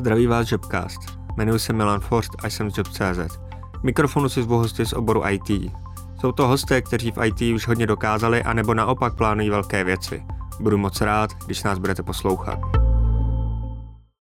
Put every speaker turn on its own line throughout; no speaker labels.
Zdraví vás Jobcast. Jmenuji se Milan Forst a jsem z Job.cz. Mikrofonu si zvu hosty z oboru IT. Jsou to hosté, kteří v IT už hodně dokázali, anebo naopak plánují velké věci. Budu moc rád, když nás budete poslouchat.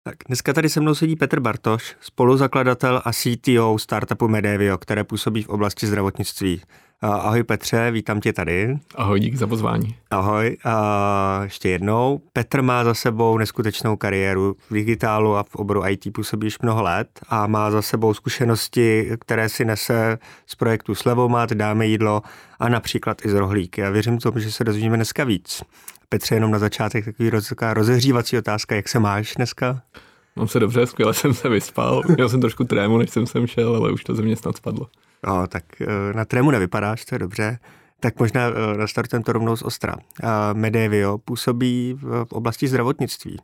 Tak dneska tady se mnou sedí Petr Bartoš, spoluzakladatel a CTO startupu Medevio, které působí v oblasti zdravotnictví. Ahoj Petře, vítám tě tady.
Ahoj, díky za pozvání.
Ahoj, a ještě jednou. Petr má za sebou neskutečnou kariéru v digitálu a v oboru IT působí už mnoho let a má za sebou zkušenosti, které si nese z projektu Slevomat, Dáme jídlo a například i z rohlíky. Já věřím tomu, že se dozvíme dneska víc. Petře, jenom na začátek takový taková rozehřívací otázka, jak se máš dneska?
Mám se dobře, skvěle jsem se vyspal. Měl jsem trošku trému, než jsem sem šel, ale už to ze mě snad spadlo.
No, tak eh, na trému nevypadáš, to je dobře. Tak možná eh, nastartujeme to rovnou z Ostra. Medevio působí v oblasti zdravotnictví.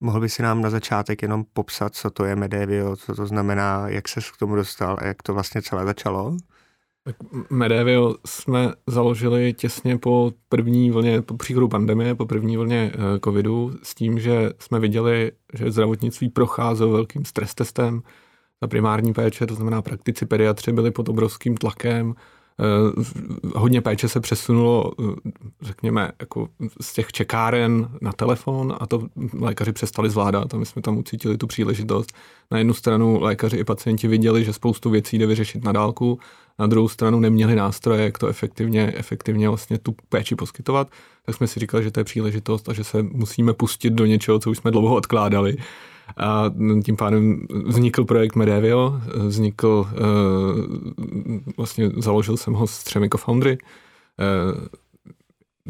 Mohl by si nám na začátek jenom popsat, co to je Medevio, co to znamená, jak se k tomu dostal a jak to vlastně celé začalo?
Tak Medevio jsme založili těsně po první vlně, po příchodu pandemie, po první vlně covidu, s tím, že jsme viděli, že zdravotnictví procházelo velkým stres testem, ta primární péče, to znamená praktici pediatři, byli pod obrovským tlakem. Eh, hodně péče se přesunulo, eh, řekněme, jako z těch čekáren na telefon a to lékaři přestali zvládat a my jsme tam ucítili tu příležitost. Na jednu stranu lékaři i pacienti viděli, že spoustu věcí jde vyřešit na dálku, na druhou stranu neměli nástroje, jak to efektivně, efektivně vlastně tu péči poskytovat, tak jsme si říkali, že to je příležitost a že se musíme pustit do něčeho, co už jsme dlouho odkládali. A tím pádem vznikl projekt Medevio, vznikl, eh, vlastně založil jsem ho s třemi co-foundry, eh,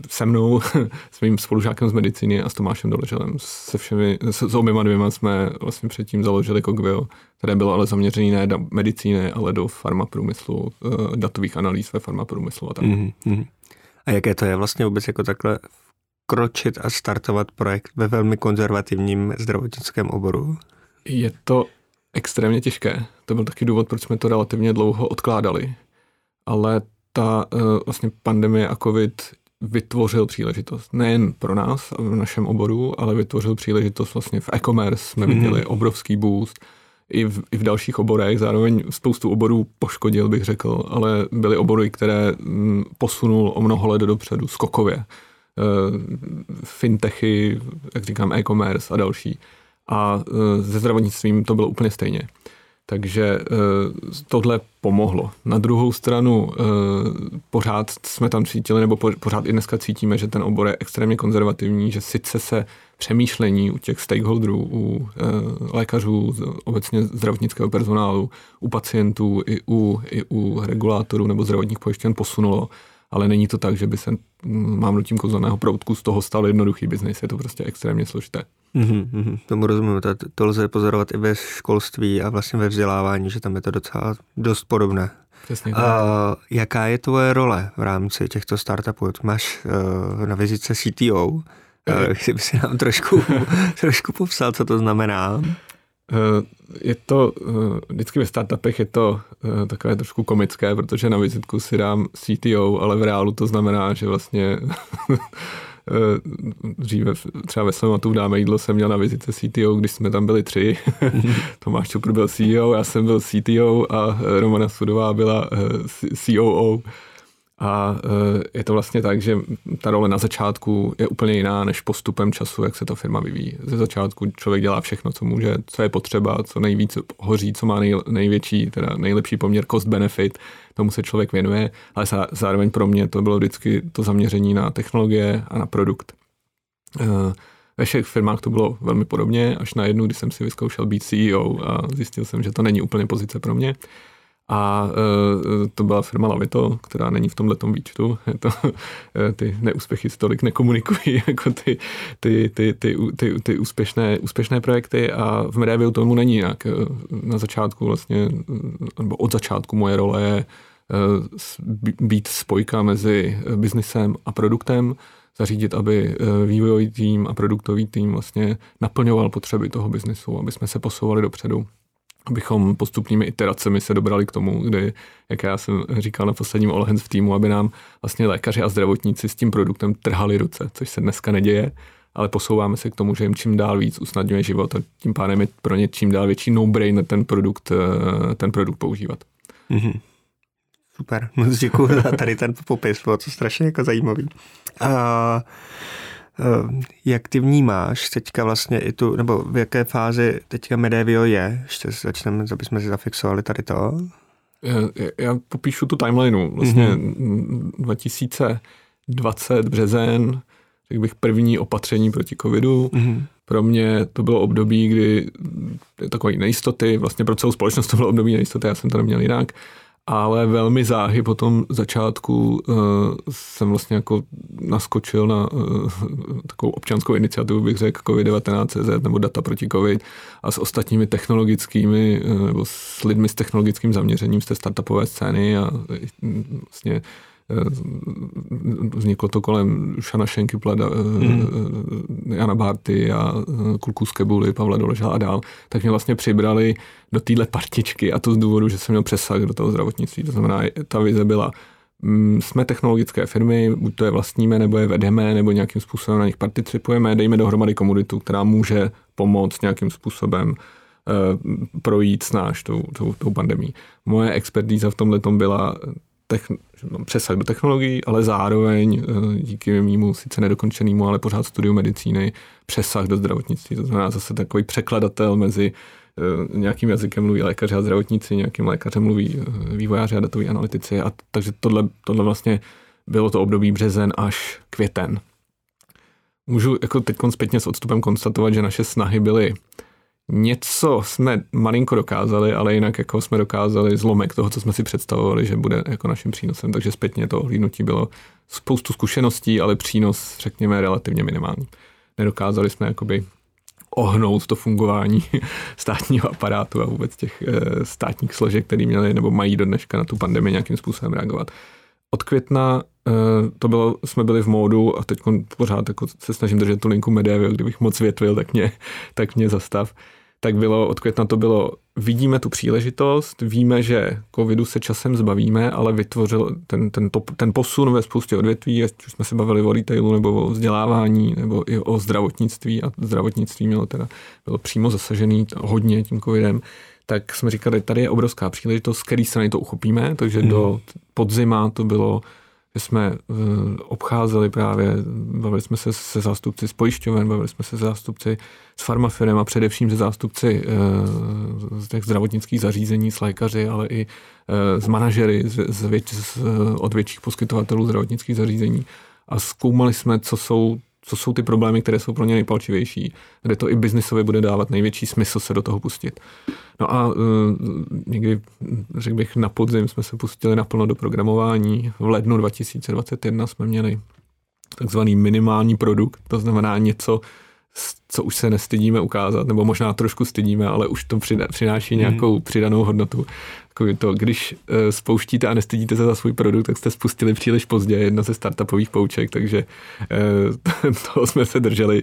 se mnou, s mým spolužákem z medicíny a s Tomášem Doleželem. Se všemi, s, s oběma dvěma jsme vlastně předtím založili Cogvio, které bylo ale zaměřené ne do medicíny, ale do farmaprůmyslu, eh, datových analýz ve farmaprůmyslu a tak. Mm-hmm.
A jaké to je vlastně vůbec jako takhle kročit a startovat projekt ve velmi konzervativním zdravotnickém oboru?
Je to extrémně těžké. To byl taky důvod, proč jsme to relativně dlouho odkládali. Ale ta uh, vlastně pandemie a covid vytvořil příležitost. Nejen pro nás v našem oboru, ale vytvořil příležitost vlastně v e-commerce. Jsme mm-hmm. viděli obrovský boost. I v, I v dalších oborech, zároveň spoustu oborů poškodil, bych řekl, ale byly obory, které mm, posunul o mnoho let dopředu, skokově. Eh, fintechy, jak říkám, e-commerce a další. A eh, se zdravotnictvím to bylo úplně stejně. Takže eh, tohle pomohlo. Na druhou stranu pořád jsme tam cítili, nebo pořád i dneska cítíme, že ten obor je extrémně konzervativní, že sice se přemýšlení u těch stakeholderů, u lékařů, obecně zdravotnického personálu, u pacientů i u, i u regulátorů nebo zdravotních pojišťen posunulo, ale není to tak, že by se mm, mám nutím kouzelného proutku z toho stal jednoduchý biznis. Je to prostě extrémně složité.
Mm-hmm, tomu rozumím. To, to lze pozorovat i ve školství a vlastně ve vzdělávání, že tam je to docela dost podobné.
Přesně
tak. A jaká je tvoje role v rámci těchto startupů? Máš uh, na vizitce CTO. Uh, by si nám trošku, trošku popsal, co to znamená.
Eh, je to, eh, vždycky ve startupech je to eh, takové trošku komické, protože na vizitku si dám CTO, ale v reálu to znamená, že vlastně dříve třeba ve Slematu v Dáme jídlo jsem měl na vizitce CTO, když jsme tam byli tři. Tomáš Čupr byl CEO, já jsem byl CTO a Romana Sudová byla COO. A e, je to vlastně tak, že ta role na začátku je úplně jiná než postupem času, jak se ta firma vyvíjí. Ze začátku člověk dělá všechno, co může, co je potřeba, co nejvíc hoří, co má nej, největší, teda nejlepší poměr cost-benefit, tomu se člověk věnuje, ale zároveň pro mě to bylo vždycky to zaměření na technologie a na produkt. E, ve všech firmách to bylo velmi podobně, až na jednu, kdy jsem si vyzkoušel být CEO a zjistil jsem, že to není úplně pozice pro mě. A e, to byla firma Lavito, která není v tomhle výčtu. To, e, ty neúspěchy tolik nekomunikují jako ty, ty, ty, ty, ty, ty úspěšné, úspěšné projekty a v Medeviu tomu není jinak. E, na začátku vlastně, nebo od začátku moje role je e, být spojka mezi biznisem a produktem, zařídit, aby e, vývojový tým a produktový tým vlastně naplňoval potřeby toho biznisu, aby jsme se posouvali dopředu abychom postupnými iteracemi se dobrali k tomu, kdy, jak já jsem říkal na posledním All Hands v týmu, aby nám vlastně lékaři a zdravotníci s tím produktem trhali ruce, což se dneska neděje. ale posouváme se k tomu, že jim čím dál víc usnadňuje život a tím pádem je pro ně čím dál větší no-brainer ten produkt, eh, ten produkt používat. Mm-hmm.
Super, moc děkuji za tady ten popis, bylo to strašně jako zajímavý. A jak ty vnímáš teďka vlastně i tu, nebo v jaké fázi teďka Medevio je? Ještě začneme, aby jsme si zafixovali tady to.
Já, já popíšu tu timelineu. Vlastně mm-hmm. 2020 březen, řekl bych první opatření proti covidu. Mm-hmm. Pro mě to bylo období, kdy takové nejistoty, vlastně pro celou společnost to bylo období nejistoty, já jsem to neměl jinak ale velmi záhy po tom začátku uh, jsem vlastně jako naskočil na uh, takovou občanskou iniciativu, bych řekl, COVID-19 nebo data proti COVID a s ostatními technologickými uh, nebo s lidmi s technologickým zaměřením z té startupové scény a uh, vlastně Eh, vzniklo to kolem Šana Šenkypla, mm. Jana Barty a Kulku Skebuly, Pavla Doležala a dál, tak mě vlastně přibrali do téhle partičky a to z důvodu, že jsem měl přesah do toho zdravotnictví. To znamená, ta vize byla, mm, jsme technologické firmy, buď to je vlastníme, nebo je vedeme, nebo nějakým způsobem na nich participujeme, dejme dohromady komunitu, která může pomoct nějakým způsobem projít snáš tou, tou, tou pandemí. Moje expertíza v tomhle byla techn- přesah do technologií, ale zároveň eh, díky mýmu sice nedokončenému, ale pořád studiu medicíny, přesah do zdravotnictví. To znamená zase takový překladatel mezi eh, nějakým jazykem mluví lékaři a zdravotníci, nějakým lékařem mluví eh, vývojáři a datoví analytici. A takže tohle, tohle vlastně bylo to období březen až květen. Můžu jako teď zpětně s odstupem konstatovat, že naše snahy byly něco jsme malinko dokázali, ale jinak jako jsme dokázali zlomek toho, co jsme si představovali, že bude jako naším přínosem. Takže zpětně to ohlídnutí bylo spoustu zkušeností, ale přínos, řekněme, relativně minimální. Nedokázali jsme jakoby ohnout to fungování státního aparátu a vůbec těch eh, státních složek, které měly nebo mají do dneška na tu pandemii nějakým způsobem reagovat. Od května eh, to bylo, jsme byli v módu a teď pořád jako se snažím držet tu linku Medevio, kdybych moc větvil, tak mě, tak mě zastav tak bylo, od května to bylo, vidíme tu příležitost, víme, že covidu se časem zbavíme, ale vytvořil ten, ten, to, ten posun ve spoustě odvětví, ať už jsme se bavili o retailu nebo o vzdělávání nebo i o zdravotnictví a zdravotnictví mělo teda, bylo přímo zasažený hodně tím covidem, tak jsme říkali, tady je obrovská příležitost, z který strany to uchopíme, takže hmm. do podzima to bylo že jsme uh, obcházeli právě, bavili jsme se se zástupci z pojišťoven, bavili jsme se zástupci s farmafirem a především se zástupci uh, z těch zdravotnických zařízení, s lékaři, ale i uh, s manažery z, z věč, z, od větších poskytovatelů zdravotnických zařízení. A zkoumali jsme, co jsou co jsou ty problémy, které jsou pro ně nejpalčivější, kde to i biznisově bude dávat největší smysl se do toho pustit. No a uh, někdy, řekl bych, na podzim jsme se pustili naplno do programování. V lednu 2021 jsme měli takzvaný minimální produkt, to znamená něco, co už se nestydíme ukázat, nebo možná trošku stydíme, ale už to přináší nějakou hmm. přidanou hodnotu. To, když uh, spouštíte a nestydíte se za svůj produkt, tak jste spustili příliš pozdě, jedna ze startupových pouček, takže uh, toho jsme se drželi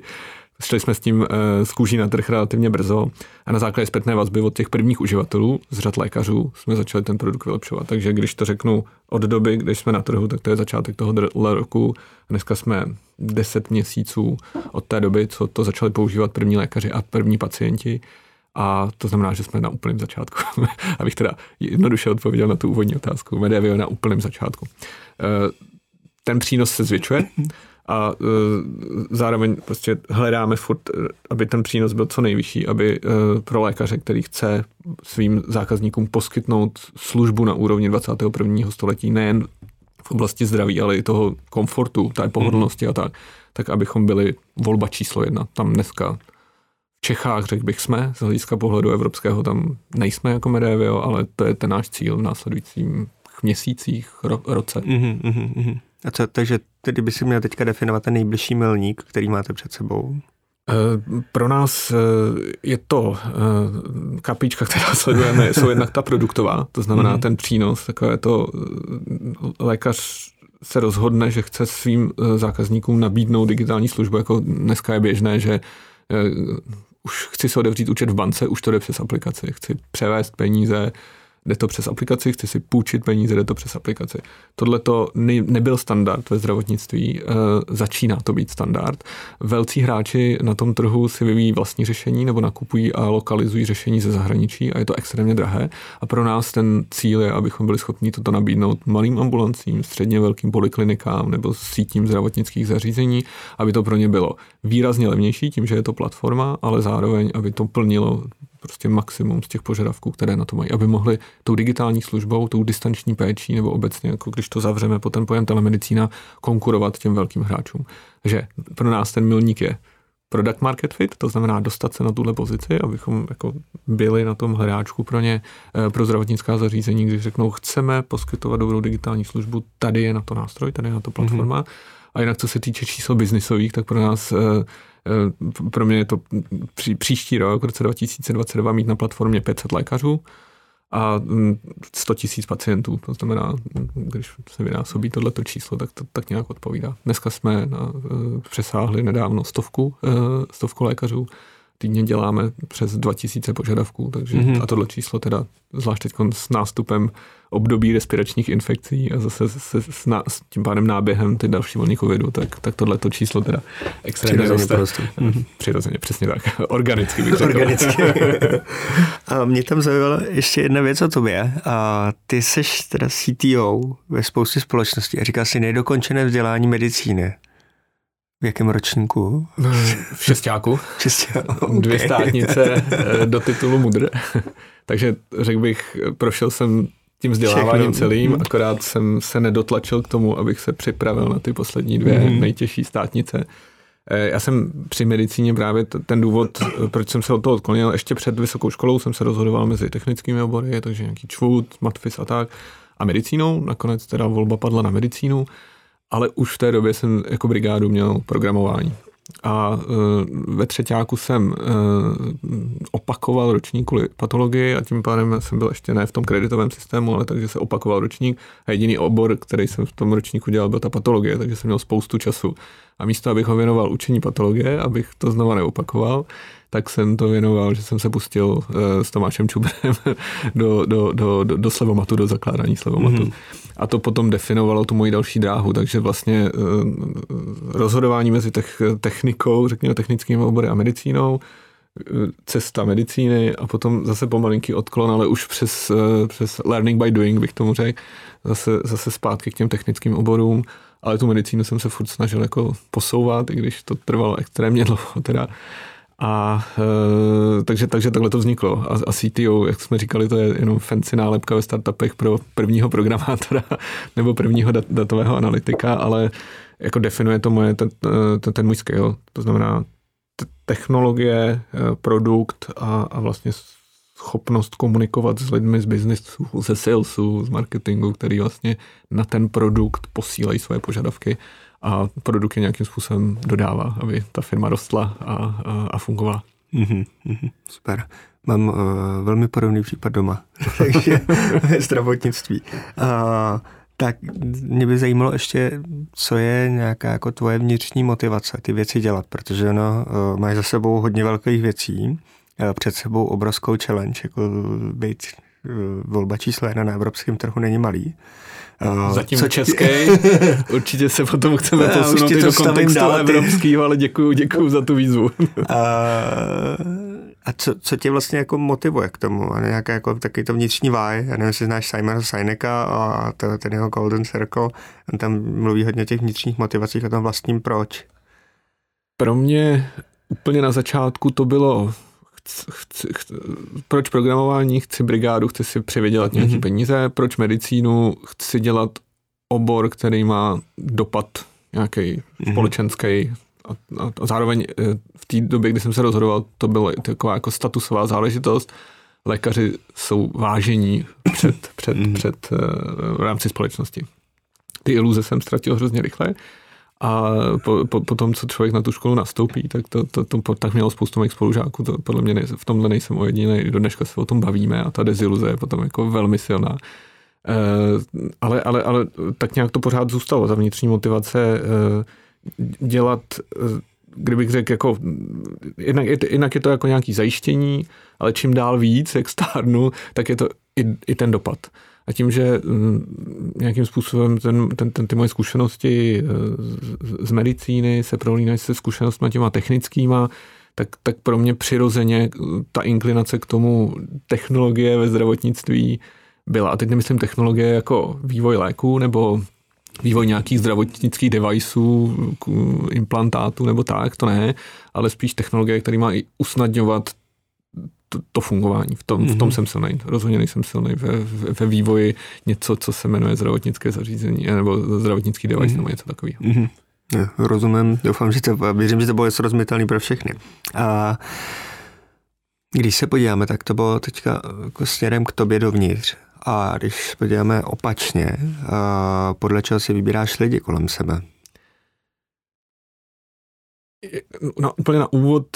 Šli jsme s tím z eh, kůží na trh relativně brzo a na základě zpětné vazby od těch prvních uživatelů z řad lékařů jsme začali ten produkt vylepšovat. Takže když to řeknu od doby, když jsme na trhu, tak to je začátek toho roku. Dneska jsme 10 měsíců od té doby, co to začali používat první lékaři a první pacienti. A to znamená, že jsme na úplném začátku. Abych teda jednoduše odpověděl na tu úvodní otázku. Medevio na úplném začátku. Eh, ten přínos se zvětšuje a uh, zároveň prostě hledáme furt, e, aby ten přínos byl co nejvyšší, aby uh, pro lékaře, který chce svým zákazníkům poskytnout službu na úrovni 21. století, nejen v oblasti zdraví, ale i toho komfortu, té pohodlnosti a tak, tak abychom byli volba číslo jedna. Tam dneska v Čechách, řekl bych, jsme, z hlediska pohledu evropského tam nejsme jako Medevio, ale to je ten náš cíl v následujícím měsících, ro, roce. Mm-hmm,
mm-hmm. A co, takže tedy by si měl teďka definovat ten nejbližší milník, který máte před sebou?
Eh, pro nás eh, je to eh, kapička, která sledujeme, jsou jednak ta produktová, to znamená mm. ten přínos, takové to lékař se rozhodne, že chce svým zákazníkům nabídnout digitální službu, jako dneska je běžné, že už chci se otevřít účet v bance, už to jde přes aplikaci, chci převést peníze, jde to přes aplikaci, chci si půjčit peníze, jde to přes aplikaci. Tohle to nebyl standard ve zdravotnictví, eh, začíná to být standard. Velcí hráči na tom trhu si vyvíjí vlastní řešení nebo nakupují a lokalizují řešení ze zahraničí a je to extrémně drahé. A pro nás ten cíl je, abychom byli schopni toto nabídnout malým ambulancím, středně velkým poliklinikám nebo sítím zdravotnických zařízení, aby to pro ně bylo výrazně levnější tím, že je to platforma, ale zároveň, aby to plnilo prostě maximum z těch požadavků, které na to mají, aby mohli tou digitální službou, tou distanční péčí nebo obecně, jako když to zavřeme po ten pojem telemedicína, konkurovat těm velkým hráčům. Takže pro nás ten milník je product market fit, to znamená dostat se na tuhle pozici, abychom jako byli na tom hráčku pro ně, eh, pro zdravotnická zařízení, když řeknou, chceme poskytovat dobrou digitální službu, tady je na to nástroj, tady je na to platforma. Mm-hmm. A jinak, co se týče čísel biznisových, tak pro nás Eh, pro mě je to pří, příští rok, v roce 2022, mít na platformě 500 lékařů a 100 mm, tisíc pacientů. To znamená, když se vynásobí tohleto číslo, tak to tak nějak odpovídá. Dneska jsme na, eh, přesáhli nedávno stovku, eh, stovku lékařů týdně děláme přes 2000 požadavků, takže mm-hmm. a tohle číslo teda, zvlášť teď s nástupem období respiračních infekcí a zase se, s, na, s tím pádem náběhem ty další vlny covidu, tak, tak tohle to číslo teda extrémně roste. Mm-hmm. Přirozeně, přesně tak. Organicky bych řekl. Organicky.
a mě tam zajímala ještě jedna věc o tobě. A ty jsi teda CTO ve spoustě společností a říkal si nedokončené vzdělání medicíny. V jakém ročníku?
V šestáku.
šestáku okay.
Dvě státnice eh, do titulu mudr. Takže řekl bych, prošel jsem tím vzděláváním Všechno. celým, akorát jsem se nedotlačil k tomu, abych se připravil na ty poslední dvě hmm. nejtěžší státnice. Eh, já jsem při medicíně právě ten důvod, proč jsem se od toho odklonil, ještě před vysokou školou jsem se rozhodoval mezi technickými obory, takže nějaký čvůd, matfis a tak, a medicínou. Nakonec teda volba padla na medicínu ale už v té době jsem jako brigádu měl programování. A e, ve třetíku jsem e, opakoval ročník kvůli patologii a tím pádem jsem byl ještě ne v tom kreditovém systému, ale takže se opakoval ročník a jediný obor, který jsem v tom ročníku dělal, byl ta patologie, takže jsem měl spoustu času. A místo, abych ho věnoval učení patologie, abych to znova neopakoval, tak jsem to věnoval, že jsem se pustil uh, s Tomášem Čubrem do, do, do, do, do slevomatu, do zakládání slevomatu. Mm-hmm. A to potom definovalo tu moji další dráhu, takže vlastně uh, rozhodování mezi tech, technikou, řekněme technickým obory a medicínou, eh, cesta medicíny a potom zase pomalinký odklon, ale už přes, přes learning by doing bych tomu řekl, zase, zase zpátky k těm technickým oborům, ale tu medicínu jsem se furt snažil jako posouvat, i když to trvalo extrémně dlouho teda. A e, takže, takže takhle to vzniklo. A, a CTO, jak jsme říkali, to je jenom fancy nálepka ve startupech pro prvního programátora nebo prvního dat, datového analytika, ale jako definuje to moje, ten, ten, ten můj skill. To znamená technologie, e, produkt a, a vlastně schopnost komunikovat s lidmi z biznesu, ze salesu, z marketingu, který vlastně na ten produkt posílají své požadavky a produkt je nějakým způsobem dodává, aby ta firma rostla a, a, a fungovala.
Mm-hmm, mm-hmm, super. Mám uh, velmi podobný případ doma, takže zdravotnictví. Uh, tak mě by zajímalo ještě, co je nějaká jako tvoje vnitřní motivace ty věci dělat, protože no, uh, máš za sebou hodně velkých věcí, uh, před sebou obrovskou challenge, jako být uh, volba číslo jedna na evropském trhu není malý.
Uh, Zatím co český. Určitě se potom chceme posunout i do kontextu dál, evropského, ale děkuji, děkuji za tu výzvu. Uh,
a co, co tě vlastně jako motivuje k tomu? A nějaká jako taky to vnitřní váj? Já nevím, jestli znáš Simona Sineka a to, ten jeho Golden Circle. On tam mluví hodně o těch vnitřních motivacích a tom vlastním proč.
Pro mě úplně na začátku to bylo chci, chci, proč programování, chci brigádu, chci si přivydělat nějaké mm-hmm. peníze, proč medicínu, chci dělat obor, který má dopad nějaký mm-hmm. společenský a, a, a zároveň eh, v té době, kdy jsem se rozhodoval, to byla taková jako statusová záležitost. Lékaři jsou vážení před, před, mm-hmm. před uh, v rámci společnosti. Ty iluze jsem ztratil hrozně rychle a po, po, po tom, co člověk na tu školu nastoupí, tak to, to, to tak mělo spoustu mých spolužáků. To podle mě nejsem, v tomhle nejsem ojedinělý. Do dneška se o tom bavíme a ta deziluze je potom jako velmi silná. E, ale, ale, ale tak nějak to pořád zůstalo. Ta vnitřní motivace e, dělat, e, kdybych řekl, jako, jinak, je, jinak je to jako nějaký zajištění, ale čím dál víc, jak stárnu, tak je to i, i ten dopad. A tím, že mm, nějakým způsobem ten, ten, ten, ty moje zkušenosti z, z medicíny se prolínají se zkušenostmi těma technickýma, tak, tak pro mě přirozeně ta inklinace k tomu technologie ve zdravotnictví byla. A teď nemyslím technologie jako vývoj léků nebo vývoj nějakých zdravotnických deviceů, implantátů nebo tak, to ne, ale spíš technologie, který má i usnadňovat to, to fungování. V tom, mm-hmm. v tom mhm. jsem silný. Rozhodně nejsem silný ve, ve vývoji něco, co se jmenuje zdravotnické zařízení nebo zdravotnický device mm-hmm. nebo něco takového. Mm-hmm.
Rozumím, doufám, že to, věřím, že to bude srozumitelný pro všechny. A když se podíváme, tak to bylo teďka jako směrem k tobě dovnitř. A když se podíváme opačně, a podle čeho si vybíráš lidi kolem sebe?
Na, úplně na úvod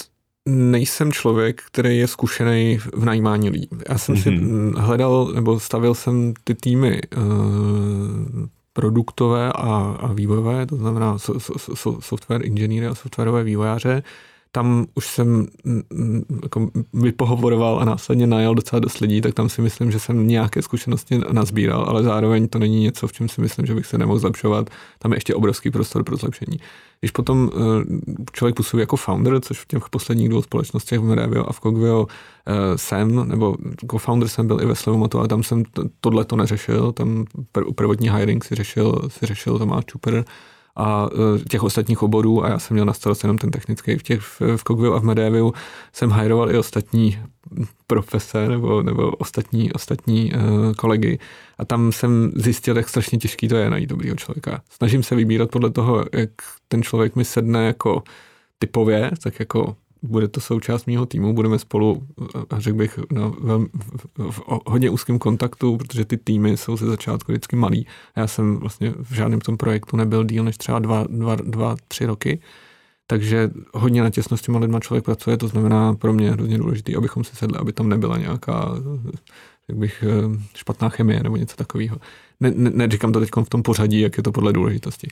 nejsem člověk, který je zkušený v najímání lidí. Já jsem mm-hmm. si mhm. hledal, nebo stavil jsem ty týmy uh, produktové a, a vývojové, to znamená so, so, so, software inženýry a softwarové vývojáře, tam už jsem jako vypohovoroval a následně najel docela dost lidí, tak tam si myslím, že jsem nějaké zkušenosti nazbíral, ale zároveň to není něco, v čem si myslím, že bych se nemohl zlepšovat. Tam je ještě obrovský prostor pro zlepšení. Když potom eh, člověk působí jako founder, což v těch posledních dvou společnostech v Merevio a v Cogvio eh, jsem, nebo jako founder jsem byl i ve Slevomotu, ale tam jsem tohle to neřešil, tam prvotní hiring si řešil, si řešil Tomáš Čuper, a e, těch ostatních oborů a já jsem měl na starost jenom ten technický. V těch v Kogviu a v Medeviu jsem hajroval i ostatní profese nebo, nebo ostatní, ostatní uh, kolegy a tam jsem zjistil, jak strašně těžký to je najít dobrýho člověka. Snažím se vybírat podle toho, jak ten člověk mi sedne jako typově, tak jako bude to součást mého týmu, budeme spolu, řekl bych, na velmi, v, v, hodně úzkém kontaktu, protože ty týmy jsou ze začátku vždycky malý. Já jsem vlastně v žádném tom projektu nebyl díl než třeba dva, dva, dva tři roky. Takže hodně na těsno s těma lidma člověk pracuje, to znamená pro mě hrozně důležité, abychom si sedli, aby tam nebyla nějaká jak bych, špatná chemie nebo něco takového. Ne, ne, neříkám to teď v tom pořadí, jak je to podle důležitosti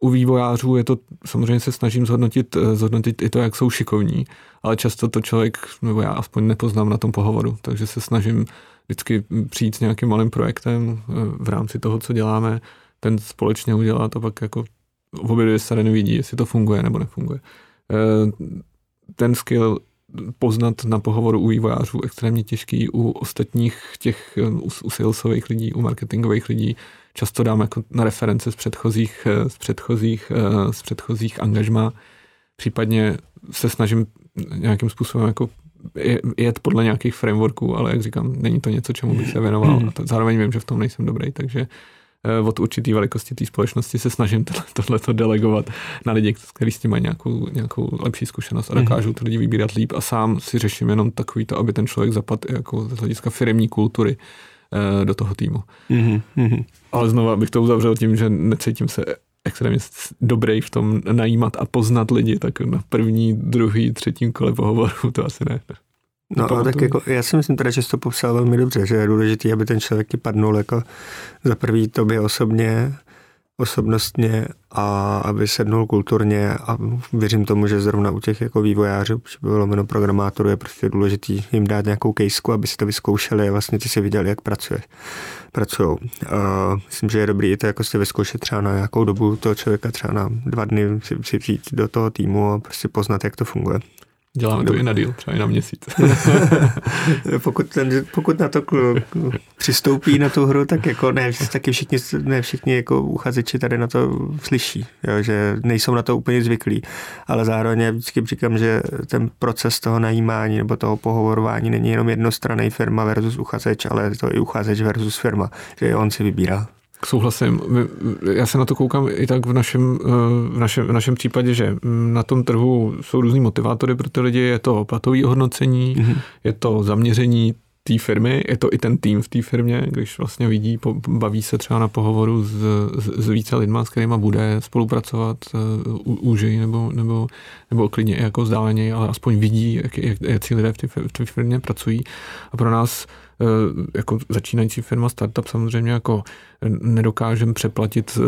u vývojářů je to, samozřejmě se snažím zhodnotit, eh, zhodnotit i to, jak jsou šikovní, ale často to člověk, nebo já aspoň nepoznám na tom pohovoru, takže se snažím vždycky přijít s nějakým malým projektem eh, v rámci toho, co děláme, ten společně udělat a pak jako v obě strany vidí, jestli to funguje nebo nefunguje. Eh, ten skill poznat na pohovoru u vývojářů extrémně těžký, u ostatních těch, u, u salesových lidí, u marketingových lidí často dám jako na reference z předchozích, eh, z předchozích, eh, z předchozích angažmá. Případně se snažím nějakým způsobem jako jet podle nějakých frameworků, ale jak říkám, není to něco, čemu bych se věnoval. A zároveň vím, že v tom nejsem dobrý, takže eh, od určitý velikosti té společnosti se snažím tohleto delegovat na lidi, kteří s tím mají nějakou, nějakou lepší zkušenost a mhm. dokážou ty lidi vybírat líp a sám si řeším jenom takový to, aby ten člověk zapadl jako z hlediska firmní kultury do toho týmu. Mm-hmm. Ale znovu bych to uzavřel tím, že necítím se extrémně dobrý v tom najímat a poznat lidi, tak na první, druhý, třetím kole pohovoru to asi ne.
No ale tak jako, já si myslím teda, že jsi to popsal velmi dobře, že je důležité, aby ten člověk ti padnul jako za prvý tobě osobně, osobnostně a aby sednul kulturně a věřím tomu, že zrovna u těch jako vývojářů, bylo jméno programátorů, je prostě důležitý jim dát nějakou kejsku, aby si to vyzkoušeli a vlastně ty si viděli, jak pracuje, pracujou. Uh, myslím, že je dobrý to jako si vyzkoušet třeba na nějakou dobu toho člověka, třeba na dva dny si, si přijít do toho týmu a prostě poznat, jak to funguje.
Děláme to i na díl, třeba i na měsíc.
pokud, ten, pokud na to přistoupí na tu hru, tak jako ne, taky všichni, ne všichni jako uchazeči tady na to slyší, jo, že nejsou na to úplně zvyklí, ale zároveň vždycky říkám, že ten proces toho najímání nebo toho pohovorování není jenom jednostranný firma versus uchazeč, ale to i uchazeč versus firma, že on si vybírá.
Souhlasím. Já se na to koukám i tak v našem, eh, v našem, v našem případě, že na tom trhu jsou různý motivátory pro ty lidi. Je to platové ohodnocení, mm-hmm. je to zaměření té firmy, je to i ten tým v té firmě, když vlastně vidí, baví se třeba na pohovoru s, s, s více lidma, s kterými bude spolupracovat uh, úžej nebo, nebo, nebo klidně jako vzdáleně, ale aspoň vidí, jak, jak, jak lidé v té, v té firmě pracují. A pro nás jako začínající firma, startup samozřejmě jako nedokážeme přeplatit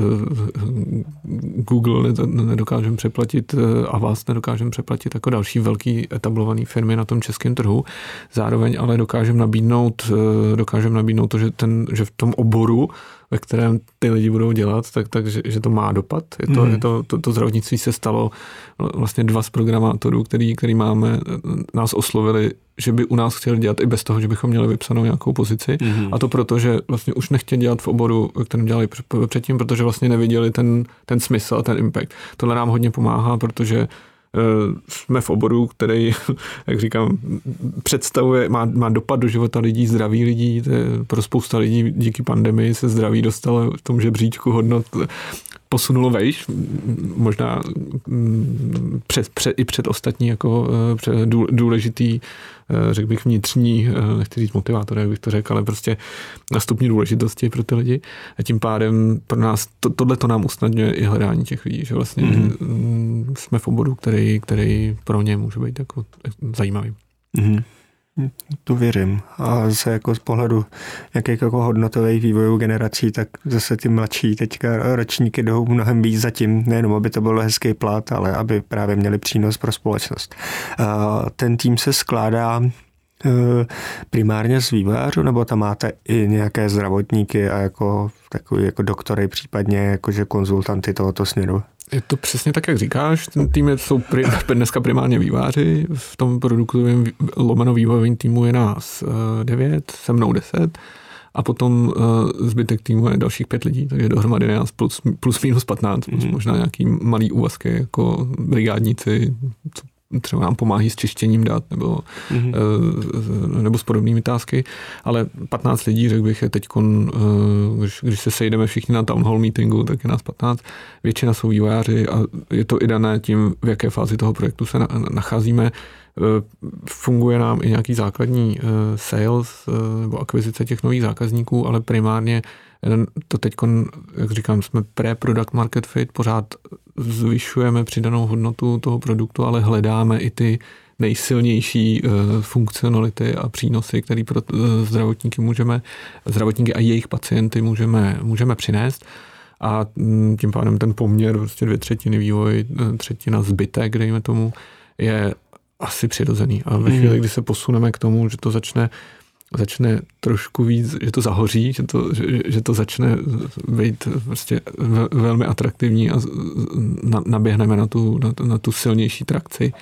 Google, nedokážeme přeplatit Avast, nedokážeme přeplatit jako další velký etablovaný firmy na tom českém trhu. Zároveň ale dokážeme nabídnout, dokážeme nabídnout to, že, ten, že v tom oboru ve kterém ty lidi budou dělat, tak, tak že, že to má dopad. Je to, mm. je to, to, to zdravotnictví se stalo vlastně dva z programátorů, který, který máme, nás oslovili, že by u nás chtěli dělat i bez toho, že bychom měli vypsanou nějakou pozici. Mm. A to proto, že vlastně už nechtěli dělat v oboru, ve kterém dělali předtím, protože vlastně neviděli ten, ten smysl a ten impact. Tohle nám hodně pomáhá, protože Eh, jsme v oboru, který, jak říkám, představuje, má, má dopad do života lidí, zdraví lidí. To je, pro spousta lidí díky pandemii se zdraví dostalo v tom žebříčku hodnot posunulo vejš, možná mm, před, před, i před ostatní jako před důležitý, řekl bych vnitřní, eh, nechci říct motivátor, jak bych to řekl, ale prostě na stupni důležitosti pro ty lidi. A tím pádem pro nás, to, tohle to nám usnadňuje i hledání těch lidí, že vlastně mm-hmm. jsme v oboru, který, který pro ně může být jako zajímavý. Mm-hmm.
To věřím. A zase jako z pohledu jakých jako hodnotových vývojů generací, tak zase ty mladší teďka ročníky jdou mnohem víc zatím, nejenom aby to byl hezký plat, ale aby právě měli přínos pro společnost. A ten tým se skládá e, primárně z vývojářů, nebo tam máte i nějaké zdravotníky a jako takový jako doktory, případně jakože konzultanty tohoto směru?
Je to přesně tak, jak říkáš. Ten tým je, jsou pri, dneska primárně výváři. V tom produktovém lomeno vývojovém týmu je nás uh, devět, se mnou deset. A potom uh, zbytek týmu je dalších pět lidí, takže dohromady je nás plus, plus minus 15, mm. možná nějaký malý úvazky jako brigádníci, co třeba nám pomáhají s čištěním dat nebo, mm-hmm. nebo s podobnými tásky, ale 15 lidí, řekl bych, je teď, když, když se sejdeme všichni na town hall meetingu, tak je nás 15, většina jsou vývojáři a je to i dané tím, v jaké fázi toho projektu se nacházíme. Eh, funguje nám i nějaký základní sales nebo akvizice těch nových zákazníků, ale primárně to teď, jak říkám, jsme pre-product market fit, pořád zvyšujeme přidanou hodnotu toho produktu, ale hledáme i ty nejsilnější uh, funkcionality a přínosy, které pro uh, zdravotníky můžeme, zdravotníky a jejich pacienty můžeme, můžeme přinést. A um, tím pádem ten poměr, prostě dvě třetiny vývoj, eh, třetina zbytek, dejme tomu, je asi přirozený. A ve chvíli, hmm. kdy se posuneme k tomu, že to začne začne trošku víc, že to zahoří, že to, že, že to začne být prostě velmi atraktivní a naběhneme na tu, na, na tu silnější trakci,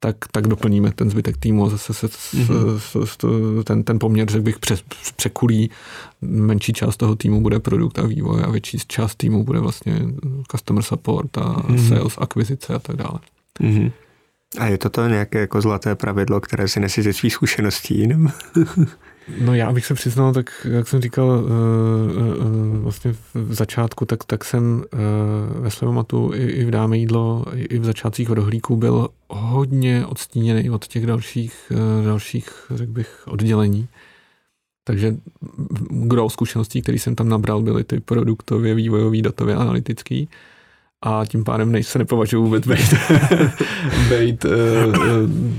tak, tak doplníme ten zbytek týmu a zase se, mm-hmm. s, s, s, ten, ten poměr, řekl bych, přes, překulí. Menší část toho týmu bude produkt a vývoj a větší část týmu bude vlastně customer support a mm-hmm. sales, akvizice a tak dále. Mm-hmm.
A je to to nějaké jako zlaté pravidlo, které si nesí ze svých zkušeností
no já bych se přiznal, tak jak jsem říkal uh, uh, vlastně v začátku, tak, tak jsem ve Slevomatu i, i v Dáme jídlo, i, v začátcích rohlíků byl hodně odstíněný od těch dalších, dalších řekl bych, oddělení. Takže gro zkušeností, které jsem tam nabral, byly ty produktově, vývojový, datově, analytický a tím pádem nej, se nepovažuji vůbec být, být uh,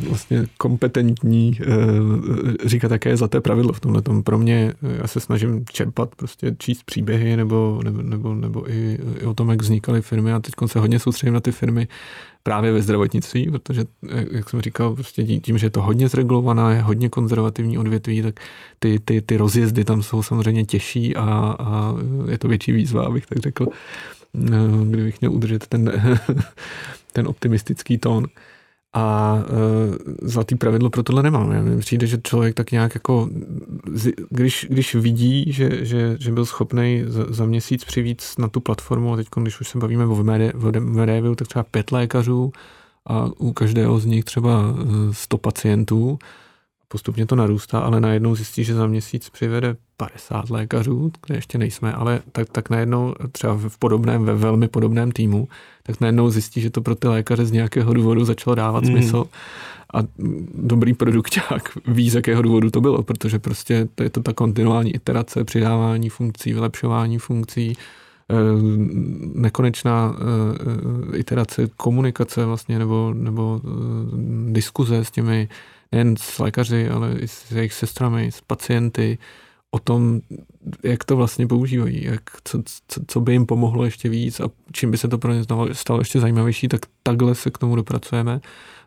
vlastně kompetentní, uh, říkat, jaké je zlaté pravidlo v tomhle. Pro mě, já se snažím čerpat, prostě číst příběhy nebo, nebo, nebo, nebo i, i o tom, jak vznikaly firmy a teď se hodně soustředím na ty firmy právě ve zdravotnictví, protože, jak jsem říkal, prostě tím, že je to hodně zregulovaná, je hodně konzervativní odvětví, tak ty, ty, ty rozjezdy tam jsou samozřejmě těžší a, a je to větší výzva, abych tak řekl. Eh, kdybych měl udržet ten, ten optimistický tón. A uh, zlatý pravidlo pro tohle nemám. Mně přijde, že člověk tak nějak jako, když, když vidí, že, že, že byl schopný za, za měsíc přivíc na tu platformu, a teď, když už se bavíme o Medeviu, tak třeba pět lékařů a u každého z nich třeba 100 eh, pacientů, postupně to narůstá, ale najednou zjistí, že za měsíc přivede 50 lékařů, kde ještě nejsme, ale tak, tak najednou třeba v podobném, ve velmi podobném týmu, tak najednou zjistí, že to pro ty lékaře z nějakého důvodu začalo dávat mm. smysl a dobrý produkták ví, z jakého důvodu to bylo, protože prostě to je to ta kontinuální iterace, přidávání funkcí, vylepšování funkcí, nekonečná iterace komunikace vlastně nebo, nebo diskuze s těmi nejen s lékaři, ale i s jejich sestrami, s pacienty, o tom, jak to vlastně používají, jak, co, co, co by jim pomohlo ještě víc a čím by se to pro ně stalo ještě zajímavější, tak takhle se k tomu dopracujeme.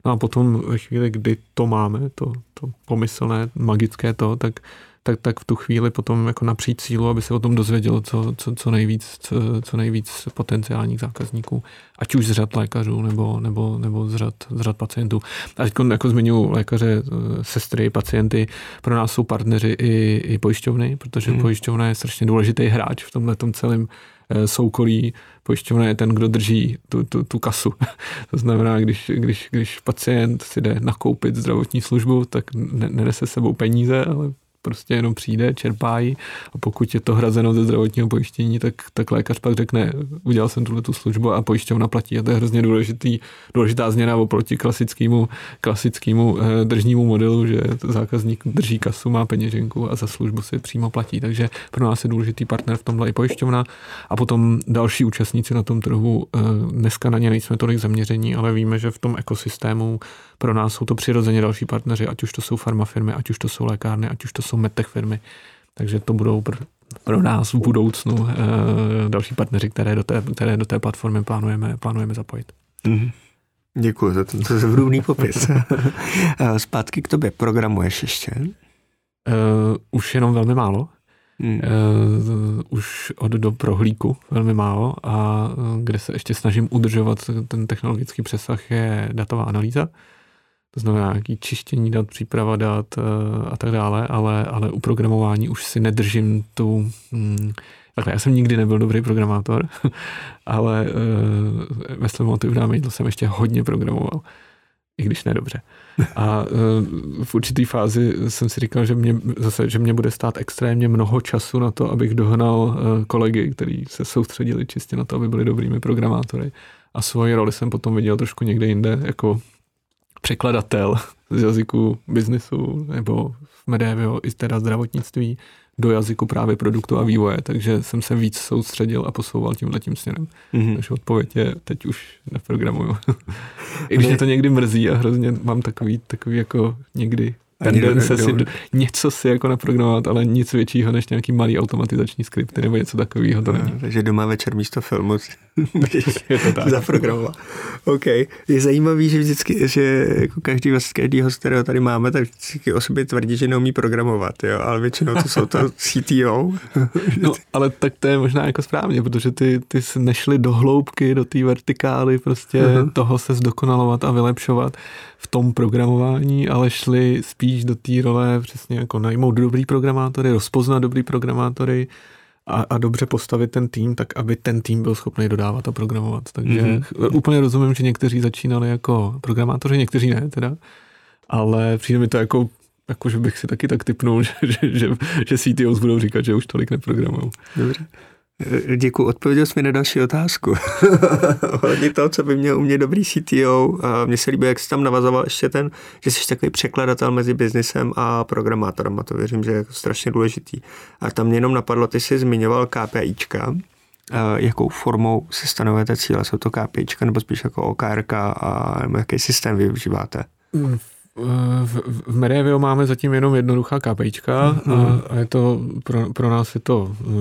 No a potom ve chvíli, kdy to máme, to, to pomyslné, magické to, tak tak, tak v tu chvíli potom jako napřít sílu, aby se o tom dozvědělo co, co, co, nejvíc, co, co nejvíc potenciálních zákazníků, ať už z řad lékařů nebo, nebo, nebo z, řad, z řad pacientů. A teď jako zmiňuji lékaře, eh, sestry, pacienty, pro nás jsou partneři i, i pojišťovny, protože hmm. pojišťovna je strašně důležitý hráč v tomhle celém eh, soukolí. Pojišťovna je ten, kdo drží tu, tu, tu kasu. to znamená, když, když, když pacient si jde nakoupit zdravotní službu, tak nenese sebou peníze, ale prostě jenom přijde, čerpá ji a pokud je to hrazeno ze zdravotního pojištění, tak, tak lékař pak řekne, udělal jsem tuhle tu službu a pojišťovna platí a to je hrozně důležitý, důležitá změna oproti klasickému, klasickému eh, držnímu modelu, že zákazník drží kasu, má peněženku a za službu si přímo platí. Takže pro nás je důležitý partner v tomhle i pojišťovna a potom další účastníci na tom trhu. Eh, dneska na ně nejsme tolik zaměření, ale víme, že v tom ekosystému pro nás jsou to přirozeně další partneři, ať už to jsou farmafirmy, ať už to jsou lékárny, ať už to jsou medtech firmy. Takže to budou pro, pro nás v budoucnu e, další partneři, které do té, které do té platformy plánujeme, plánujeme zapojit. Mm-hmm.
Děkuji za tento zvrubný popis. Eh, zpátky k tobě. Programuješ ještě? Uh,
už jenom velmi málo. Hmm. Uh, už od do prohlíku velmi málo a kde se ještě snažím udržovat ten technologický přesah je datová analýza. To znamená nějaký čištění dat, příprava dat uh, a tak dále, ale, ale u programování už si nedržím tu... Hmm, takhle, já jsem nikdy nebyl dobrý programátor, ale uh, ve svém motivnám jídlo jsem ještě hodně programoval i když ne dobře. A uh, v určité fázi jsem si říkal, že mě, zase, že mě bude stát extrémně mnoho času na to, abych dohnal uh, kolegy, kteří se soustředili čistě na to, aby byli dobrými programátory. A svoji roli jsem potom viděl trošku někde jinde, jako překladatel z jazyku biznesu nebo v medévio i teda zdravotnictví do jazyku právě produktu a vývoje, takže jsem se víc soustředil a posouval tímhle tím směrem. Mm-hmm. Takže odpověď je, teď už neprogramuju. I když mě to někdy mrzí a hrozně mám takový, takový jako někdy tendence si něco si jako naprogramovat, ale nic většího než nějaký malý automatizační skripty nebo něco takového to není.
takže doma večer místo filmu je to tak. zaprogramoval. OK. Je zajímavý, že vždycky, že jako každý, každý host, kterého tady máme, tak vždycky o sobě tvrdí, že neumí programovat, jo, ale většinou to jsou to CTO.
no, ale tak to je možná jako správně, protože ty, ty nešli do hloubky, do té vertikály, prostě uh-huh. toho se zdokonalovat a vylepšovat v tom programování, ale šli spíš do té role přesně jako najmout dobrý programátory, rozpoznat dobrý programátory a, a dobře postavit ten tým, tak aby ten tým byl schopný dodávat a programovat. Takže mm-hmm. úplně rozumím, že někteří začínali jako programátoři, někteří ne teda, ale přijde mi to jako jako, že bych si taky tak typnul, že, že, že, že CTOs budou říkat, že už tolik neprogramují.
Dobře. Děkuji, odpověděl jsi mi na další otázku. Hodně toho, co by měl umět dobrý CTO. Mně se líbí, jak jsi tam navazoval ještě ten, že jsi takový překladatel mezi biznesem a programátorem a to věřím, že je strašně důležitý. A tam mě jenom napadlo, ty jsi zmiňoval KPIčka, jakou formou si stanovujete cíle? Jsou to KPIčka nebo spíš jako OKRK a jaký systém využíváte?
Mm, v, v Merevio máme zatím jenom jednoduchá KPIčka mm-hmm. a, a je to, pro, pro nás je to uh,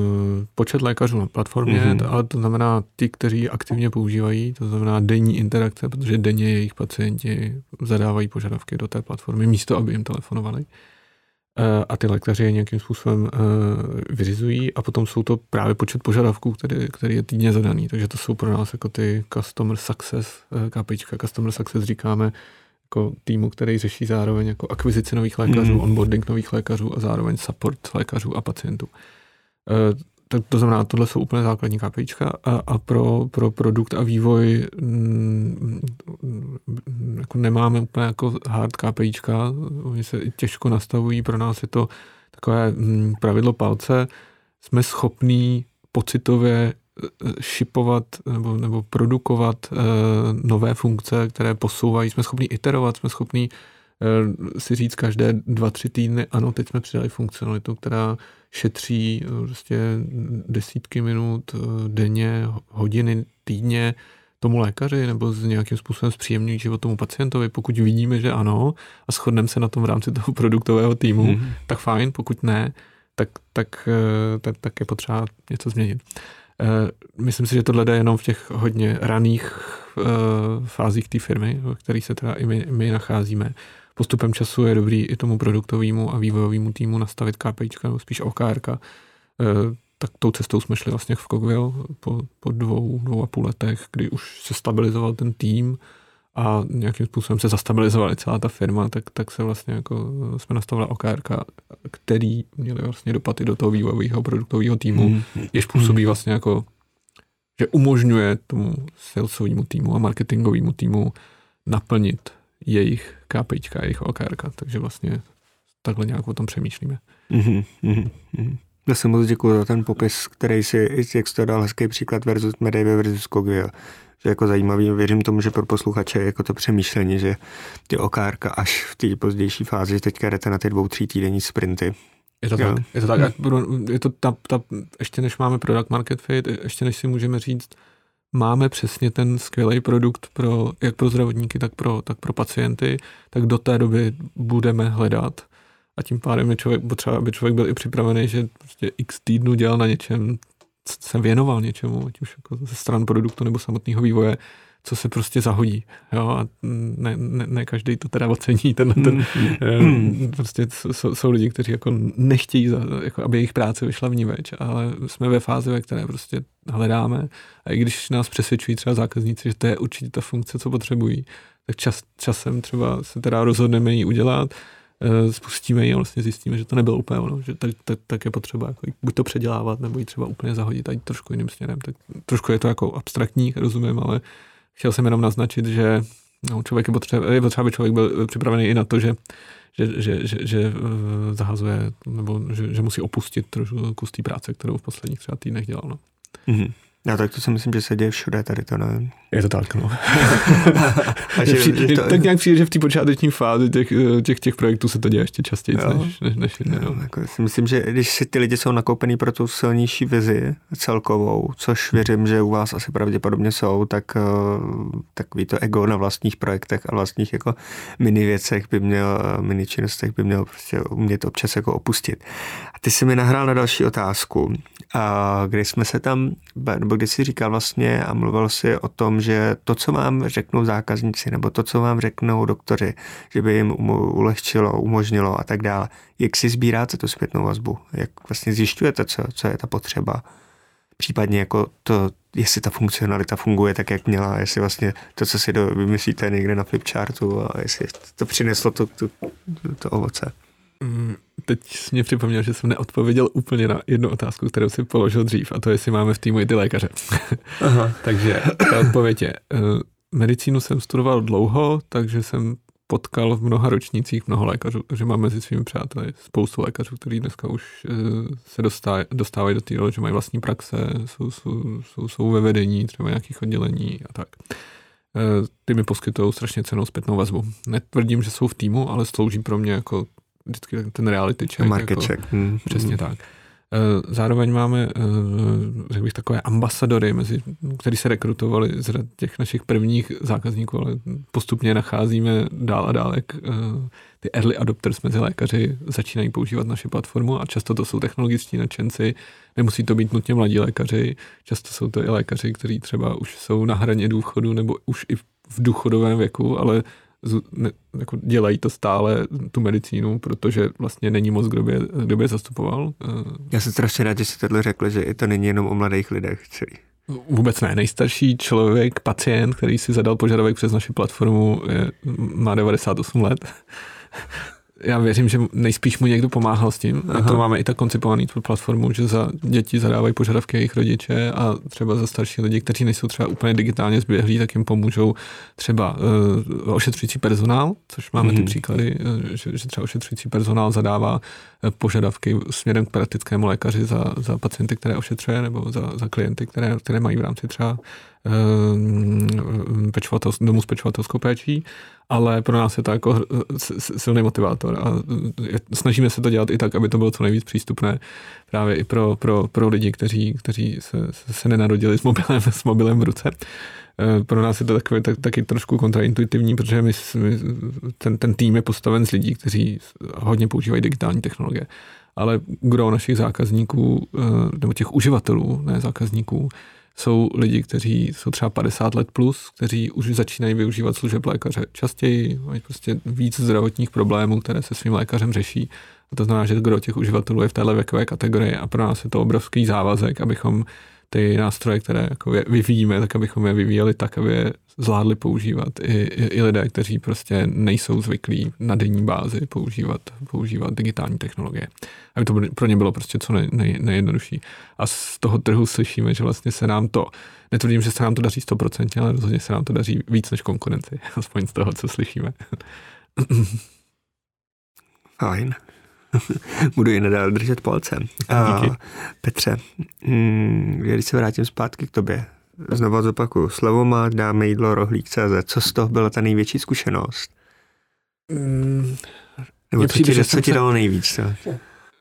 počet lékařů na platformě, mm-hmm. ale to znamená ty, kteří aktivně používají, to znamená denní interakce, protože denně jejich pacienti zadávají požadavky do té platformy, místo aby jim telefonovali. Uh, a ty lékaři je nějakým způsobem uh, vyřizují a potom jsou to právě počet požadavků, který, který je týdně zadaný. Takže to jsou pro nás jako ty customer success uh, KPIčka. Customer success říkáme, jako týmu, který řeší zároveň jako akvizici nových lékařů, mm. onboarding nových lékařů a zároveň support lékařů a pacientů. E, to, to znamená, tohle jsou úplně základní KPIčka a, a pro, pro produkt a vývoj m, mm, jako nemáme úplně jako hard KPIčka, oni se těžko nastavují, pro nás je to takové m, mm, pravidlo palce, jsme schopní pocitově šipovat nebo, nebo produkovat uh, nové funkce, které posouvají. Jsme schopni iterovat, jsme schopni uh, si říct každé dva, tři týdny, ano, teď jsme přidali funkcionalitu, která šetří prostě desítky minut denně, hodiny týdně tomu lékaři nebo s nějakým způsobem zpříjemňují život tomu pacientovi. Pokud vidíme, že ano a shodneme se na tom v rámci toho produktového týmu, mm-hmm. tak fajn, pokud ne, tak, tak, tak, tak je potřeba něco změnit. Myslím si, že tohle jde jenom v těch hodně raných fázích té firmy, v kterých se teda i my, my nacházíme. Postupem času je dobrý i tomu produktovému a vývojovému týmu nastavit KPIčka, nebo spíš OKR, tak tou cestou jsme šli vlastně v Cogville po, po dvou, dvou a půl letech, kdy už se stabilizoval ten tým a nějakým způsobem se zastabilizovala celá ta firma, tak, tak se vlastně jako jsme nastavili OKR, který měli vlastně dopady do toho vývojového produktového týmu, mm. jež působí vlastně jako, že umožňuje tomu salesovému týmu a marketingovému týmu naplnit jejich KPIčka, jejich OKR, takže vlastně takhle nějak o tom přemýšlíme. Mm-hmm,
mm-hmm. Já se moc děkuji za ten popis, který si, jak jste dal hezký příklad versus Medivy versus Kogio. Že jako zajímavý, věřím tomu, že pro posluchače je jako to přemýšlení, že ty okárka až v té pozdější fázi, že teďka jdete na ty dvou, tří týdenní sprinty.
Je to jo. tak, je to tak. Je to ta, ta, ještě než máme product market fit, ještě než si můžeme říct, máme přesně ten skvělý produkt pro, jak pro zdravotníky, tak pro, tak pro pacienty, tak do té doby budeme hledat a tím pádem je člověk potřeba, aby člověk byl i připravený, že prostě x týdnů dělal na něčem, se věnoval něčemu, ať už jako ze stran produktu nebo samotného vývoje, co se prostě zahodí. Jo? A ne, ne, ne každý to teda ocení. Ten, ten, mm. prostě jsou, jsou lidi, kteří jako nechtějí, za, jako aby jejich práce vyšla v ní več, ale jsme ve fázi, ve které prostě hledáme. A i když nás přesvědčují třeba zákazníci, že to je určitě ta funkce, co potřebují, tak čas, časem třeba se teda rozhodneme ji udělat, Eh, spustíme ji a vlastně zjistíme, že to nebylo úplně ono, že tak, tak, tak je potřeba jako buď to předělávat, nebo ji třeba úplně zahodit a jít trošku jiným směrem. Tak trošku je to jako abstraktní, rozumím, ale chtěl jsem jenom naznačit, že no, člověk je potřeba, je potřeba, aby člověk byl připravený i na to, že že, že, že, že eh, zahazuje, nebo že, že musí opustit trošku kus té práce, kterou v posledních třeba týdnech dělal. No.
Mm-hmm. Já tak to si myslím, že se děje všude tady to, ne?
Je to tak, no. že, že to... Tak nějak přijde, že v té počáteční fázi těch, těch, těch projektů se to děje ještě častěji, než, než, než jinde, no.
jako si myslím, že když si ty lidi jsou nakoupený pro tu silnější vizi celkovou, což věřím, že u vás asi pravděpodobně jsou, tak eh, takový to ego na vlastních projektech a vlastních jako mini věcech by měl, eh, mini činnostech by měl prostě umět občas jako opustit. A ty jsi mi nahrál na další otázku, a kdy jsme se tam, nebo kdy jsi říkal vlastně a mluvil si o tom, že to, co vám řeknou zákazníci, nebo to, co vám řeknou doktoři, že by jim ulehčilo, umožnilo a tak dále. Jak si sbíráte tu zpětnou vazbu? Jak vlastně zjišťujete, co, co je ta potřeba? Případně jako to, jestli ta funkcionalita funguje tak, jak měla, jestli vlastně to, co si do, vymyslíte někde na flipchartu a jestli to přineslo to, to, to ovoce.
Mm, teď mě připomněl, že jsem neodpověděl úplně na jednu otázku, kterou si položil dřív, a to je, jestli máme v týmu i ty lékaře. Aha. takže ta odpověď je, eh, medicínu jsem studoval dlouho, takže jsem potkal v mnoha ročnících mnoho lékařů, že mám mezi svými přáteli spoustu lékařů, kteří dneska už eh, se dostávají, dostávají do té že mají vlastní praxe, jsou, jsou, jsou, jsou ve vedení třeba nějakých oddělení a tak. Eh, ty mi poskytují strašně cenou zpětnou vazbu. Netvrdím, že jsou v týmu, ale slouží pro mě jako vždycky ten reality check.
Market jako, check. Hmm.
Přesně hmm. tak. Eh, zároveň máme, eh, řekl bych, takové ambasadory, mezi, který se rekrutovali z těch našich prvních zákazníků, ale postupně nacházíme dál a dál, jak eh, ty early adopters mezi lékaři začínají používat naši platformu a často to jsou technologičtí nadšenci, nemusí to být nutně mladí lékaři, často jsou to i lékaři, kteří třeba už jsou na hraně důchodu nebo už i v důchodovém věku, ale jako dělají to stále, tu medicínu, protože vlastně není moc, kdo by, kdo by je zastupoval. Eh,
Já jsem strašně rád, že jsi tohle řekl, že i to není jenom o mladých lidech. Celý.
Vůbec ne. Nejstarší člověk, pacient, který si zadal požadavek přes naši platformu, je, má 98 let já věřím, že nejspíš mu někdo pomáhal s tím. Aha. to máme i tak koncipovaný tu platformu, že za děti zadávají požadavky jejich rodiče a třeba za starší lidi, kteří nejsou třeba úplně digitálně zběhlí, tak jim pomůžou třeba uh, ošetřující personál, což máme mm. ty mhm. příklady, uh, že, že třeba ošetřující personál zadává uh, požadavky směrem k praktickému lékaři za, za pacienty, které ošetřuje, nebo za, za klienty, které, které mají v rámci třeba uh, domů s pečovatelskou péčí, ale pro nás je to jako silný motivátor a snažíme se to dělat i tak, aby to bylo co nejvíc přístupné právě i pro, pro, pro lidi, kteří, kteří se, se nenarodili s mobilem, s mobilem v ruce. Eh, pro nás je to takový, tak, taky trošku kontraintuitivní, protože my, my, ten, ten tým je postaven z lidí, kteří hodně používají digitální technologie. Ale gro našich zákazníků, eh, nebo těch uživatelů, ne zákazníků, jsou lidi, kteří jsou třeba 50 let plus, kteří už začínají využívat služeb lékaře častěji, mají prostě víc zdravotních problémů, které se svým lékařem řeší. A to znamená, že gro těch uživatelů je v téhle věkové kategorii a pro nás je to obrovský závazek, abychom ty nástroje, které jako vyvíjíme, tak abychom je vyvíjeli tak, aby je zvládli používat i, i, i lidé, kteří prostě nejsou zvyklí na denní bázi používat, používat digitální technologie. Aby to pro ně bylo prostě co nej, nej, nejjednodušší. A z toho trhu slyšíme, že vlastně se nám to, netvrdím, že se nám to daří 100%, ale rozhodně se nám to daří víc než konkurenci, aspoň z toho, co slyšíme.
Fajn. budu i nadále držet palce. A, Petře, hmm, když se vrátím zpátky k tobě, znovu zopakuju, má dáme jídlo, rohlík, CZ. Co z toho byla ta největší zkušenost? Mm, Nebo co, ti, co ti dalo nejvíc? To?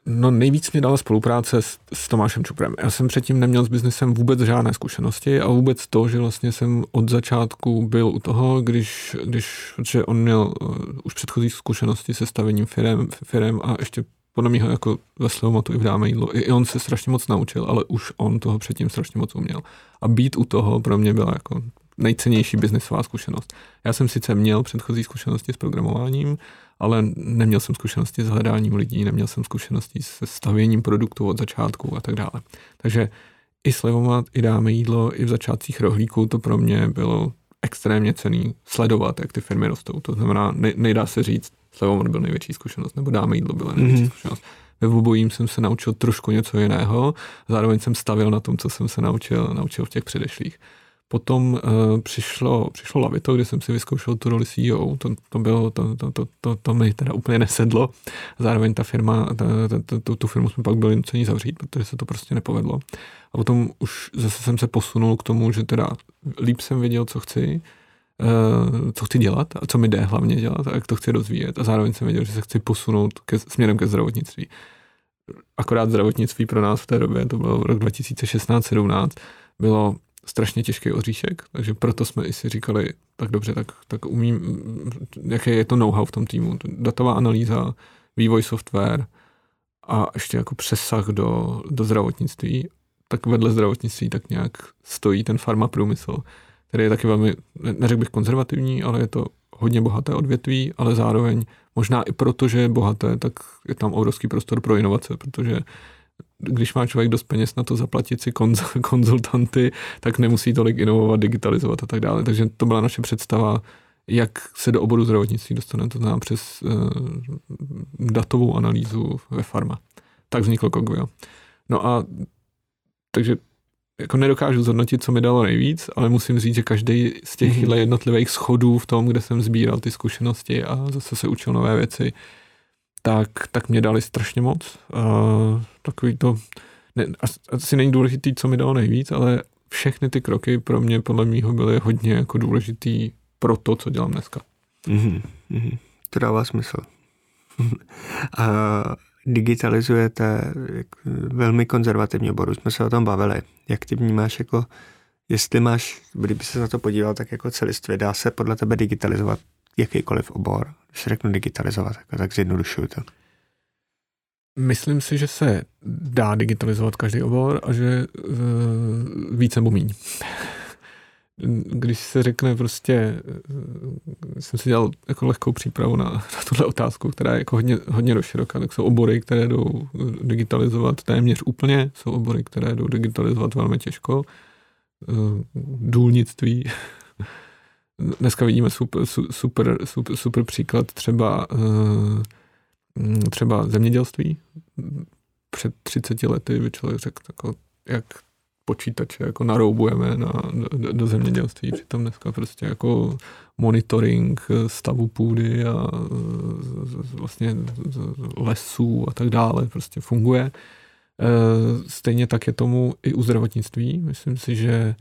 No nejvíc mě dala spolupráce s, s Tomášem Čuprem. Já jsem předtím neměl s biznesem vůbec žádné zkušenosti a vůbec to, že vlastně jsem od začátku byl u toho, když, když protože on měl uh, už předchozí zkušenosti se stavením firem, firem a ještě podle mě jako ve Slevomatu i v Dáme jídlo. I, on se strašně moc naučil, ale už on toho předtím strašně moc uměl. A být u toho pro mě byla jako nejcennější biznesová zkušenost. Já jsem sice měl předchozí zkušenosti s programováním, ale neměl jsem zkušenosti s hledáním lidí, neměl jsem zkušenosti se stavěním produktů od začátku a tak dále. Takže i slevomat, i dáme jídlo, i v začátcích rohlíků to pro mě bylo extrémně cený sledovat, jak ty firmy rostou. To znamená, ne, nejdá se říct, slevomat byl největší zkušenost, nebo dáme jídlo byla největší mm-hmm. zkušenost. Ve obojím jsem se naučil trošku něco jiného, zároveň jsem stavil na tom, co jsem se naučil, naučil v těch předešlých. Potom uh, přišlo, přišlo Lavito, kde jsem si vyzkoušel tu roli CEO. To, to bylo, to, to, to, to, to mi teda úplně nesedlo. Zároveň ta firma, ta, ta, ta, tu, tu firmu jsme pak byli nuceni zavřít, protože se to prostě nepovedlo. A potom už zase jsem se posunul k tomu, že teda líp jsem věděl, co chci, uh, co chci dělat a co mi jde hlavně dělat a jak to chci rozvíjet. A zároveň jsem věděl, že se chci posunout ke, směrem ke zdravotnictví. Akorát zdravotnictví pro nás v té době, to bylo rok 2016-17, bylo strašně těžký oříšek, takže proto jsme i si říkali, tak dobře, tak, tak umím, jaké je to know-how v tom týmu. Datová analýza, vývoj software a ještě jako přesah do, do zdravotnictví, tak vedle zdravotnictví tak nějak stojí ten farma průmysl, který je taky velmi, neřekl bych konzervativní, ale je to hodně bohaté odvětví, ale zároveň možná i proto, že je bohaté, tak je tam obrovský prostor pro inovace, protože když má člověk dost peněz na to zaplatit si konzultanty, tak nemusí tolik inovovat, digitalizovat a tak dále. Takže to byla naše představa, jak se do oboru zdravotnictví dostane, to znamená přes uh, datovou analýzu ve farma. Tak vzniklo Cogwheel. No a takže jako nedokážu zhodnotit, co mi dalo nejvíc, ale musím říct, že každý z těch mm-hmm. jednotlivých schodů v tom, kde jsem sbíral ty zkušenosti a zase se učil nové věci, tak, tak mě dali strašně moc. Uh, takový to, ne, asi není důležitý, co mi dalo nejvíc, ale všechny ty kroky pro mě podle mýho byly hodně jako důležitý pro to, co dělám dneska. Mm-hmm.
To dává smysl. a digitalizujete velmi konzervativní oboru, jsme se o tom bavili. Jak ty vnímáš jako, jestli máš, kdyby se na to podíval, tak jako celistvě, dá se podle tebe digitalizovat jakýkoliv obor, když řeknu digitalizovat, tak, tak zjednodušuju to.
Myslím si, že se dá digitalizovat každý obor a že uh, více nebo míň. Když se řekne prostě, uh, jsem si dělal jako lehkou přípravu na, na tuhle otázku, která je jako hodně, hodně doširoká, tak jsou obory, které jdou digitalizovat téměř úplně, jsou obory, které jdou digitalizovat velmi těžko. Důlnictví, dneska vidíme super, super, super, super příklad třeba, eh, třeba zemědělství. Před 30 lety by člověk řekl, jako, jak počítače jako naroubujeme na, do, do zemědělství. Přitom dneska prostě jako monitoring stavu půdy a vlastně lesů a tak dále prostě funguje. Eh, stejně tak je tomu i u zdravotnictví. Myslím si, že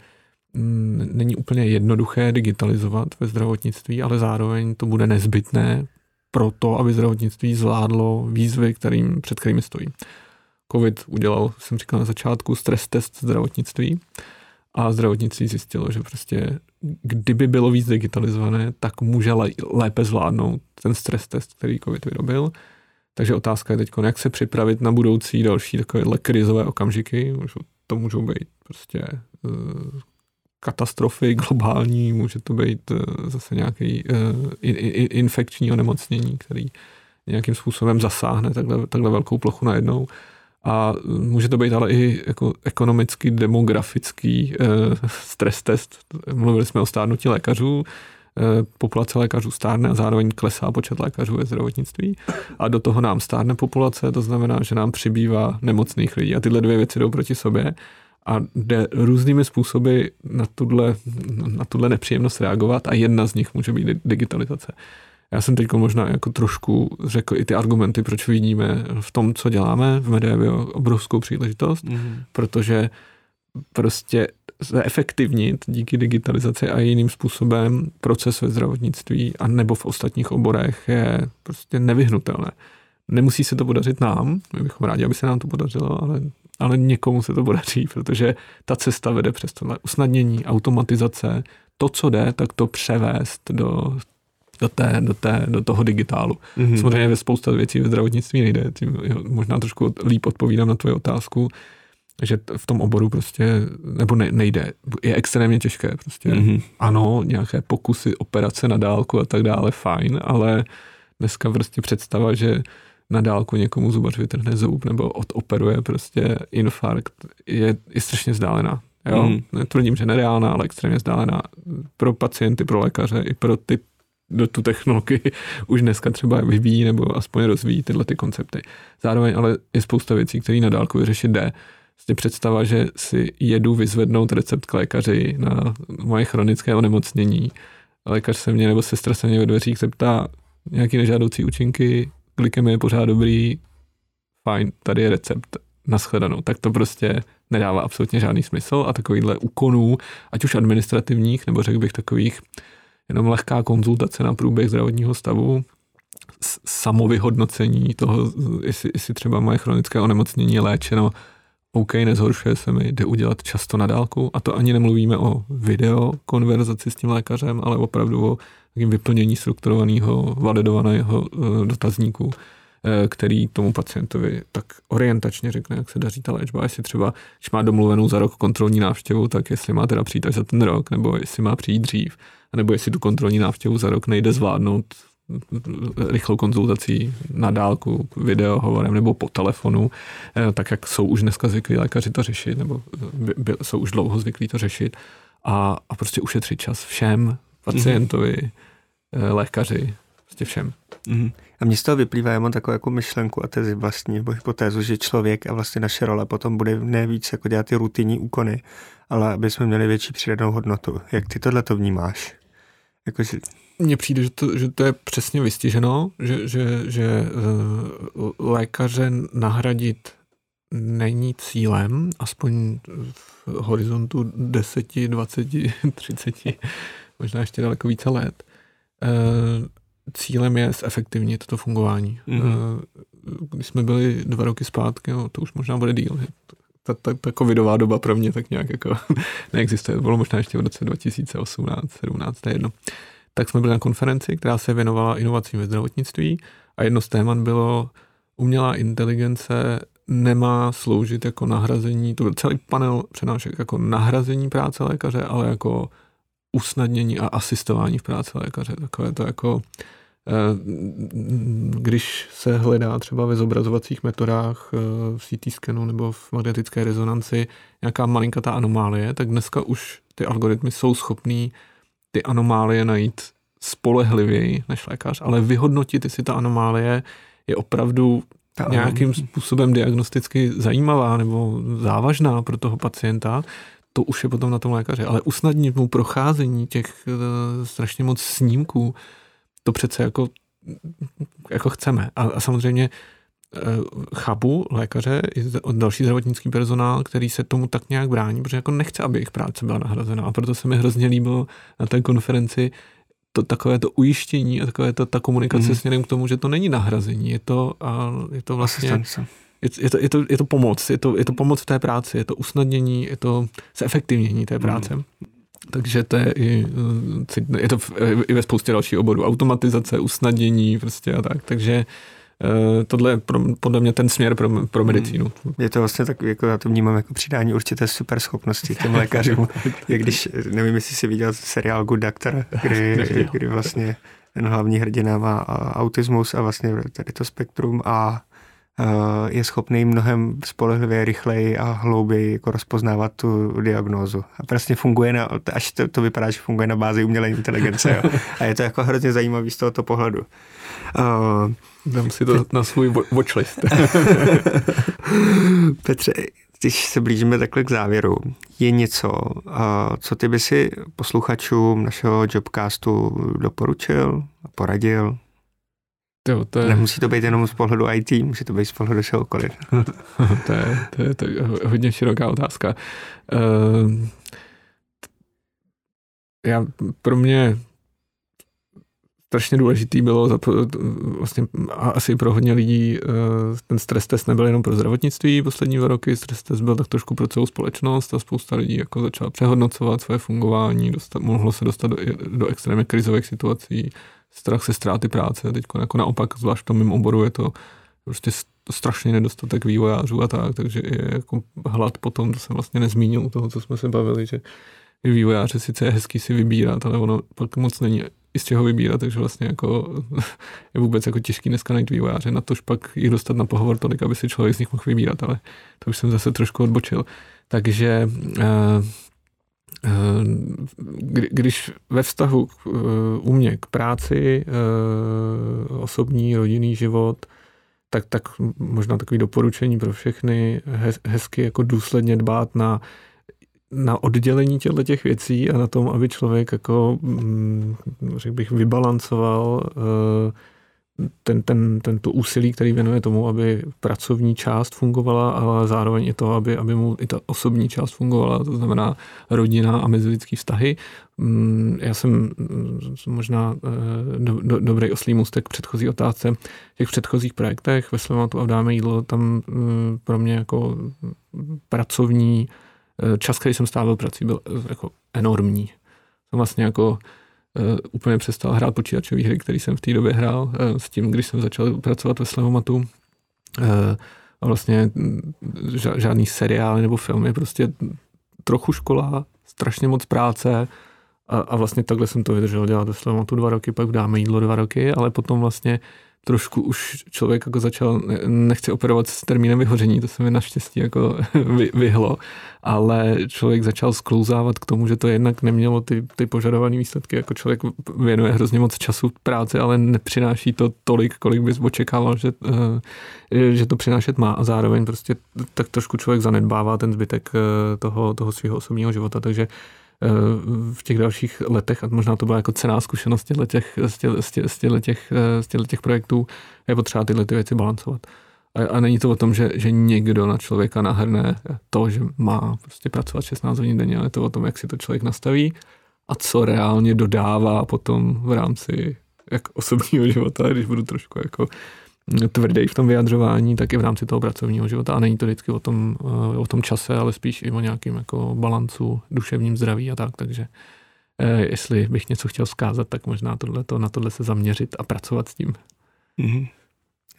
není úplně jednoduché digitalizovat ve zdravotnictví, ale zároveň to bude nezbytné pro to, aby zdravotnictví zvládlo výzvy, kterým, před kterými stojí. COVID udělal, jsem říkal na začátku, stres test zdravotnictví a zdravotnictví zjistilo, že prostě kdyby bylo víc digitalizované, tak může lépe zvládnout ten stres test, který COVID vyrobil. Takže otázka je teď, jak se připravit na budoucí další takovéhle krizové okamžiky. To můžou být prostě eh, katastrofy globální, může to být eh, zase nějaký eh, infekční onemocnění, který nějakým způsobem zasáhne takhle, takhle velkou plochu najednou. A může to být ale i jako ekonomicky demografický eh, stres test. Mluvili jsme o stárnutí lékařů, eh, populace lékařů stárne a zároveň klesá počet lékařů ve zdravotnictví. A do toho nám stárne populace, to znamená, že nám přibývá nemocných lidí. A tyhle dvě věci jdou proti sobě a jde různými způsoby na tuhle, na tuhle nepříjemnost reagovat a jedna z nich může být digitalizace. Já jsem teď možná jako trošku řekl i ty argumenty, proč vidíme v tom, co děláme v Medevio obrovskou příležitost, mm-hmm. protože prostě efektivnit díky digitalizaci a jiným způsobem proces ve zdravotnictví a nebo v ostatních oborech je prostě nevyhnutelné. Nemusí se to podařit nám, my bychom rádi, aby se nám to podařilo, ale, ale někomu se to podaří, protože ta cesta vede přes tohle usnadnění, automatizace, to, co jde, tak to převést do do, té, do, té, do toho digitálu. Mm-hmm. Samozřejmě ve spousta věcí ve zdravotnictví nejde, tím možná trošku líp odpovídám na tvoji otázku, že v tom oboru prostě, nebo ne, nejde, je extrémně těžké prostě. Mm-hmm. Ano, nějaké pokusy, operace na dálku a tak dále, fajn, ale dneska prostě představa, že na dálku někomu zubař vytrhne zub nebo odoperuje prostě infarkt, je, je strašně vzdálená. Jo? Mm. Netvrdím, že nereálná, ale extrémně vzdálená pro pacienty, pro lékaře i pro ty do tu technologii už dneska třeba vyvíjí nebo aspoň rozvíjí tyhle ty koncepty. Zároveň ale je spousta věcí, které na dálku vyřešit jde. Vlastně představa, že si jedu vyzvednout recept k lékaři na moje chronické onemocnění. Lékař se mě nebo sestra se mě ve dveřích zeptá nějaký nežádoucí účinky, je pořád dobrý, fajn, tady je recept, naschledanou. Tak to prostě nedává absolutně žádný smysl a takovýhle úkonů, ať už administrativních, nebo řekl bych takových jenom lehká konzultace na průběh zdravotního stavu, samovyhodnocení toho, jestli, jestli třeba moje chronické onemocnění léčeno, OK, nezhoršuje se mi, jde udělat často na dálku a to ani nemluvíme o video konverzaci s tím lékařem, ale opravdu o takým vyplnění strukturovaného, validovaného eh, dotazníku, eh, který tomu pacientovi tak orientačně řekne, jak se daří ta léčba. Jestli třeba, když má domluvenou za rok kontrolní návštěvu, tak jestli má teda přijít až za ten rok, nebo jestli má přijít dřív nebo jestli tu kontrolní návštěvu za rok nejde zvládnout rychlou konzultací na dálku, videohovorem nebo po telefonu, eh, tak jak jsou už dneska zvyklí lékaři to řešit, nebo by, by, jsou už dlouho zvyklí to řešit a, a prostě ušetřit čas všem, pacientovi, mm-hmm. Lékaři, prostě všem.
Mm-hmm. A mně z toho vyplývá, já mám takovou jako myšlenku a tezi vlastní, nebo hypotézu, že člověk a vlastně naše role potom bude ne víc jako dělat ty rutinní úkony, ale aby jsme měli větší přidanou hodnotu. Jak ty tohle to vnímáš?
Jakože... Mně přijde, že to, že to je přesně vystiženo, že, že, že uh, lékaře nahradit není cílem, aspoň v horizontu 10, 20, 30, možná ještě daleko více let. Uh, cílem je zefektivnit to fungování. Mm-hmm. Když jsme byli dva roky zpátky, no, to už možná bude díl, ta, ta, ta covidová doba pro mě tak nějak jako neexistuje. Bylo možná ještě v roce 2018, 17, to je jedno. Tak jsme byli na konferenci, která se věnovala inovacím ve zdravotnictví a jedno z témat bylo umělá inteligence nemá sloužit jako nahrazení, to byl celý panel přenášek jako nahrazení práce lékaře, ale jako usnadnění a asistování v práci lékaře. Takové to jako Eh, když se hledá třeba ve zobrazovacích metodách eh, v CT skanu nebo v magnetické rezonanci nějaká malinkatá anomálie, tak dneska už ty algoritmy jsou schopný ty anomálie najít spolehlivěji než lékař, ale vyhodnotit, jestli ta anomálie je opravdu nějakým způsobem diagnosticky zajímavá nebo závažná pro toho pacienta, to už je potom na tom lékaři. Ale usnadnit mu procházení těch uh, strašně moc snímků, to přece jako, jako chceme. A, a samozřejmě chápu lékaře i další zdravotnický personál, který se tomu tak nějak brání, protože jako nechce, aby jejich práce byla nahrazena. A proto se mi hrozně líbilo na té konferenci to takové to ujištění a takové to, ta komunikace mm. směrem k tomu, že to není nahrazení, je to, a je to vlastně... Asistence je, je, to, je, to, je to pomoc, je to, je to pomoc v té práci, je to usnadnění, je to zefektivnění té práce. Mm. Takže to je i, je to i ve spoustě dalších oborů. Automatizace, usnadnění prostě a tak. Takže eh, tohle je pro, podle mě ten směr pro, pro medicínu.
Je to vlastně tak, jako já to vnímám jako přidání určité super schopnosti těm lékařům. Jak když, nevím, jestli jsi viděl seriál Good Doctor, kdy, kdy vlastně ten hlavní hrdina má autismus a vlastně tady to spektrum a Eh, je schopný mnohem spolehlivě, rychleji a hlouběji jako rozpoznávat tu diagnózu. A prostě funguje na, až to, to vypadá, že funguje na bázi umělé inteligence. Jo. A je to jako hrozně zajímavý z tohoto pohledu.
Uh, Dám si to na svůj watchlist.
Petře, když se blížíme takhle k závěru, je něco, uh, co ty by si posluchačům našeho Jobcastu doporučil, poradil?
Jo, to je...
Nemusí to být jenom z pohledu IT, může to být z pohledu čehokoliv.
to, je, to, je, to je hodně široká otázka. Uh, já, pro mě strašně důležitý bylo, vlastně asi pro hodně lidí, eh, ten stres test nebyl jenom pro zdravotnictví poslední dva roky, stres test byl tak trošku pro celou společnost a spousta lidí jako začala přehodnocovat své fungování, dostat, mohlo se dostat do, do extrémně krizových situací, strach se ztráty práce. Teď jako naopak, zvlášť v tom mém oboru, je to prostě strašně nedostatek vývojářů a tak, takže je jako hlad potom, to jsem vlastně nezmínil u toho, co jsme se bavili, že vývojáře sice je hezký si vybírat, ale ono pak moc není i z čeho vybírat, takže vlastně jako je vůbec jako těžký dneska najít vývojáře, na tož pak jich dostat na pohovor tolik, aby si člověk z nich mohl vybírat, ale to už jsem zase trošku odbočil. Takže Eh, když ve vztahu eh, u mě k práci, eh, osobní, rodinný život, tak, tak možná takový doporučení pro všechny, hezky jako důsledně dbát na, na oddělení těchto těch věcí a na tom, aby člověk jako, mm, řekl bych, vybalancoval ten, ten, ten to úsilí, který věnuje tomu, aby pracovní část fungovala, ale zároveň i to, aby, aby mu i ta osobní část fungovala, to znamená rodina a mezilidský vztahy. Mm, já jsem mm, možná eh, do, do, dobrý oslý můstek k předchozí otázce. V těch předchozích projektech ve Slovatu a Dáme jídlo tam mm, pro mě jako pracovní eh, čas, který jsem stávil prací, byl eh, jako enormní. Jsem vlastně jako úplně přestal hrát počítačové hry, které jsem v té době hrál, uh, s tím, když jsem začal pracovat ve Slevomatu. Uh, a vlastně mm, žádný seriály nebo filmy, prostě trochu škola, strašně moc práce a, a vlastně takhle jsem to vydržel dělat ve Slevomatu dva roky, pak dáme jídlo dva roky, ale potom vlastně trošku už člověk jako začal, nechci operovat s termínem vyhoření, to se mi naštěstí jako vy, vyhlo, ale člověk začal sklouzávat k tomu, že to jednak nemělo ty, ty požadované výsledky, jako člověk věnuje hrozně moc času práci, ale nepřináší to tolik, kolik bys očekával, že, eh, že to přinášet má. A zároveň prostě tak trošku člověk zanedbává ten zbytek eh, toho, toho svého osobního života, takže v těch dalších letech, a možná to byla jako cená zkušenost těchto těch, z těchto těch, z těchto těch projektů, je potřeba tyhle ty věci balancovat. A, a není to o tom, že, že někdo na člověka nahrne to, že má prostě pracovat 16 hodin denně, ale je to o tom, jak si to člověk nastaví a co reálně dodává potom v rámci jak osobního života, když budu trošku jako tvrdý v tom vyjadřování, tak i v rámci toho pracovního života. A není to vždycky o tom, eh, o tom čase, ale spíš i o nějakým jako balancu, duševním zdraví a tak. Takže eh, jestli bych něco chtěl zkázat, tak možná tohleto, na tohle se zaměřit a pracovat s tím.
Mm-hmm.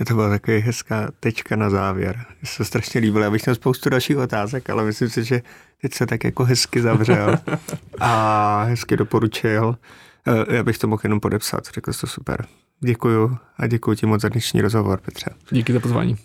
To byla takový hezká tečka na závěr. Mně se strašně líbilo. Já bych měl spoustu dalších otázek, ale myslím si, že teď se tak jako hezky zavřel a hezky doporučil. Eh, já bych to mohl jenom podepsat. Řekl jsi to super. Děkuju a děkuji ti moc za dnešní rozhovor, Petře.
Díky za pozvání.